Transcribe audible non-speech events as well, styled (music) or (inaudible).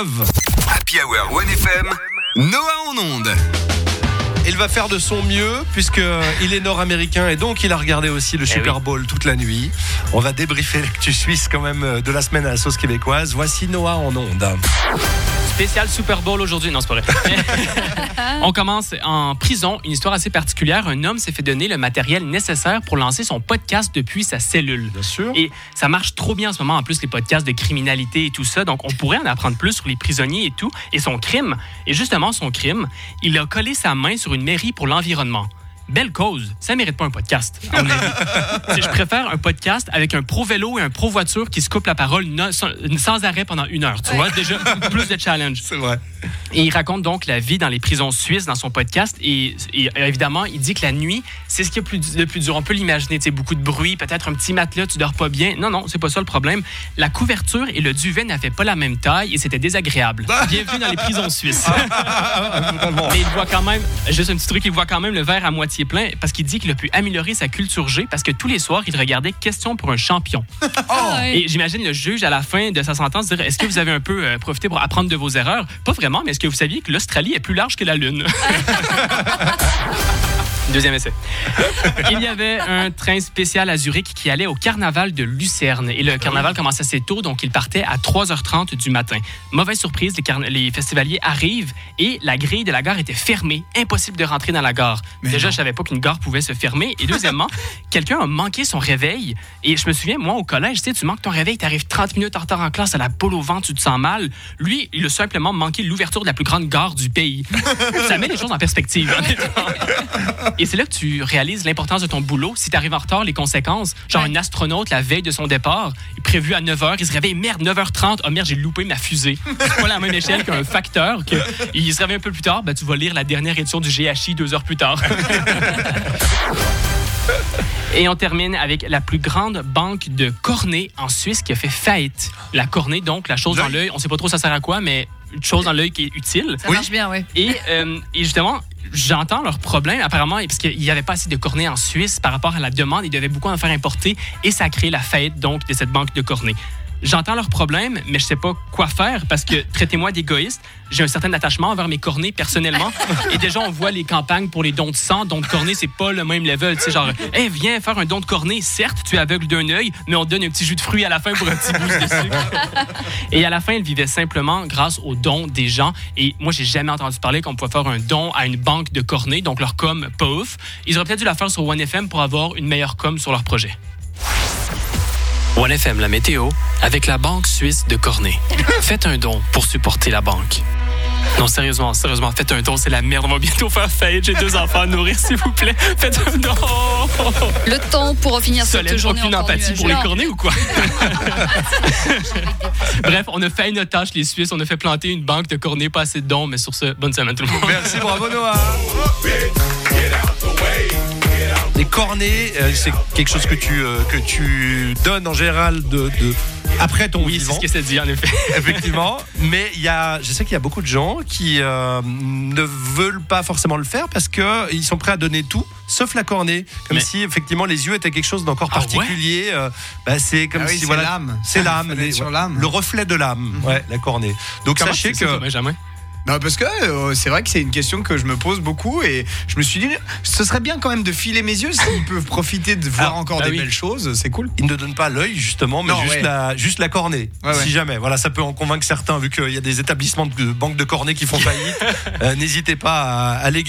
Happy Hour 1FM, Noah en onde. Il va faire de son mieux puisque il est nord-américain et donc il a regardé aussi le Super oui. Bowl toute la nuit. On va débriefer l'actu suisse quand même euh, de la semaine à la sauce québécoise. Voici Noah en onde. Spécial Super Bowl aujourd'hui. Non, c'est pas vrai. (laughs) On commence en prison. Une histoire assez particulière. Un homme s'est fait donner le matériel nécessaire pour lancer son podcast depuis sa cellule. Bien sûr. Et ça marche trop bien en ce moment, en plus, les podcasts de criminalité et tout ça. Donc, on pourrait en apprendre plus sur les prisonniers et tout. Et son crime, et justement son crime, il a collé sa main sur une mairie pour l'environnement. Belle cause. Ça mérite pas un podcast, à mon avis. (laughs) C'est- Je préfère un podcast avec un pro-vélo et un pro-voiture qui se coupe la parole no- sans, sans arrêt pendant une heure. Tu vois, déjà, plus de challenge. C'est vrai. Et il raconte donc la vie dans les prisons suisses dans son podcast. Et, et, évidemment, il dit que la nuit, c'est ce qui est plus, le plus dur. On peut l'imaginer, tu sais, beaucoup de bruit, peut-être un petit matelas, tu dors pas bien. Non, non, c'est pas ça le problème. La couverture et le duvet n'avaient pas la même taille et c'était désagréable. (laughs) Bienvenue dans les prisons suisses. Mais il voit quand même, juste un petit truc, il voit quand même le verre à moitié plein parce qu'il dit qu'il a pu améliorer sa culture G parce que tous les soirs, il regardait Question pour un champion. (laughs) Et j'imagine le juge, à la fin de sa sentence, dire Est-ce que vous avez un peu euh, profité pour apprendre de vos erreurs? Pas vraiment, mais est-ce que vous saviez que l'Australie est plus large que la Lune? (laughs) Deuxième essai. (laughs) Il y avait un train spécial à Zurich qui allait au carnaval de Lucerne. Et le carnaval commençait assez tôt, donc il partait à 3h30 du matin. Mauvaise surprise, les, festivaliers arrivent et la grille de la gare était fermée. Impossible de rentrer dans la gare. Déjà, je savais pas qu'une gare pouvait se fermer. Et deuxièmement, (laughs) quelqu'un a manqué son réveil. Et je me souviens, moi, au collège, tu sais, tu manques ton réveil, tu arrives 30 minutes en retard en classe, à la boule au ventre, tu te sens mal. Lui, il a simplement manqué l'ouverture de la plus grande gare du pays. (laughs) Ça met les choses en perspective, honnêtement. Et c'est là que tu réalises l'importance de ton boulot. Si tu arrives en retard, les conséquences. Genre un astronaute, la veille de son départ, prévu à 9h, il se réveille, merde, 9h30, oh merde, j'ai loupé ma fusée. C'est pas la même échelle qu'un facteur. Que, il se réveille un peu plus tard, ben, tu vas lire la dernière édition du GHI deux heures plus tard. Et on termine avec la plus grande banque de cornets en Suisse qui a fait faillite. La cornée, donc, la chose dans l'œil, on sait pas trop ça sert à quoi, mais une chose dans l'œil qui est utile. Ça marche bien, oui. Et, euh, et justement, j'entends leurs problèmes, apparemment, parce qu'il n'y avait pas assez de cornets en Suisse par rapport à la demande. Ils devaient beaucoup en faire importer et ça a créé la faillite donc de cette banque de cornets. J'entends leurs problèmes, mais je sais pas quoi faire parce que traitez-moi d'égoïste. J'ai un certain attachement envers mes cornets personnellement. (laughs) Et déjà, on voit les campagnes pour les dons de sang, dons de cornets, c'est pas le même level. Tu sais, genre, hey, viens faire un don de cornet. Certes, tu es aveugle d'un œil, mais on te donne un petit jus de fruits à la fin pour un petit boost de sucre. (laughs) Et à la fin, elle vivait simplement grâce aux dons des gens. Et moi, j'ai jamais entendu parler qu'on pouvait faire un don à une banque de cornets, donc leur com pas ouf. Ils auraient peut-être dû la faire sur OneFM pour avoir une meilleure com sur leur projet. OneFM, la météo, avec la Banque suisse de Cornet. (laughs) Faites un don pour supporter la banque. Non, sérieusement, sérieusement, faites un don, c'est la merde. On va bientôt faire faillite. J'ai deux enfants à nourrir, s'il vous plaît. Faites un don. Le temps pour finir cette Solène, journée aucune empathie pour les cornets ou quoi? (laughs) Bref, on a fait notre tâche, les Suisses. On a fait planter une banque de cornets, pas assez de dons, mais sur ce, bonne semaine tout le monde. Merci, bravo Noah. Les cornets, euh, c'est quelque chose que tu, euh, que tu donnes en général de, de- après ton Oui, c'est ce que c'est dit, en effet. (laughs) Effectivement, mais il y a, je sais qu'il y a beaucoup de gens qui euh, ne veulent pas forcément le faire parce que ils sont prêts à donner tout, sauf la cornée, comme Mais- si effectivement les yeux étaient quelque chose d'encore Ah ouais particulier. euh, bah, c'est comme Ah oui, si c'est voilà, l'âme. c'est l'âme, (laughs) le reflet de l'âme, ouais, la cornée. Donc sachez que Benjamin? Non, parce que euh, c'est vrai que c'est une question que je me pose beaucoup et je me suis dit, ce serait bien quand même de filer mes yeux s'ils peuvent profiter de voir Alors, encore bah des oui. belles choses, c'est cool. il ne donne pas l'œil justement, mais Non, juste, ouais. la, juste la cornée. Ouais, si ouais. jamais, voilà, ça peut en convaincre certains vu qu'il y a des établissements de banques de cornée qui font (laughs) faillite. Euh, N'hésitez pas à aller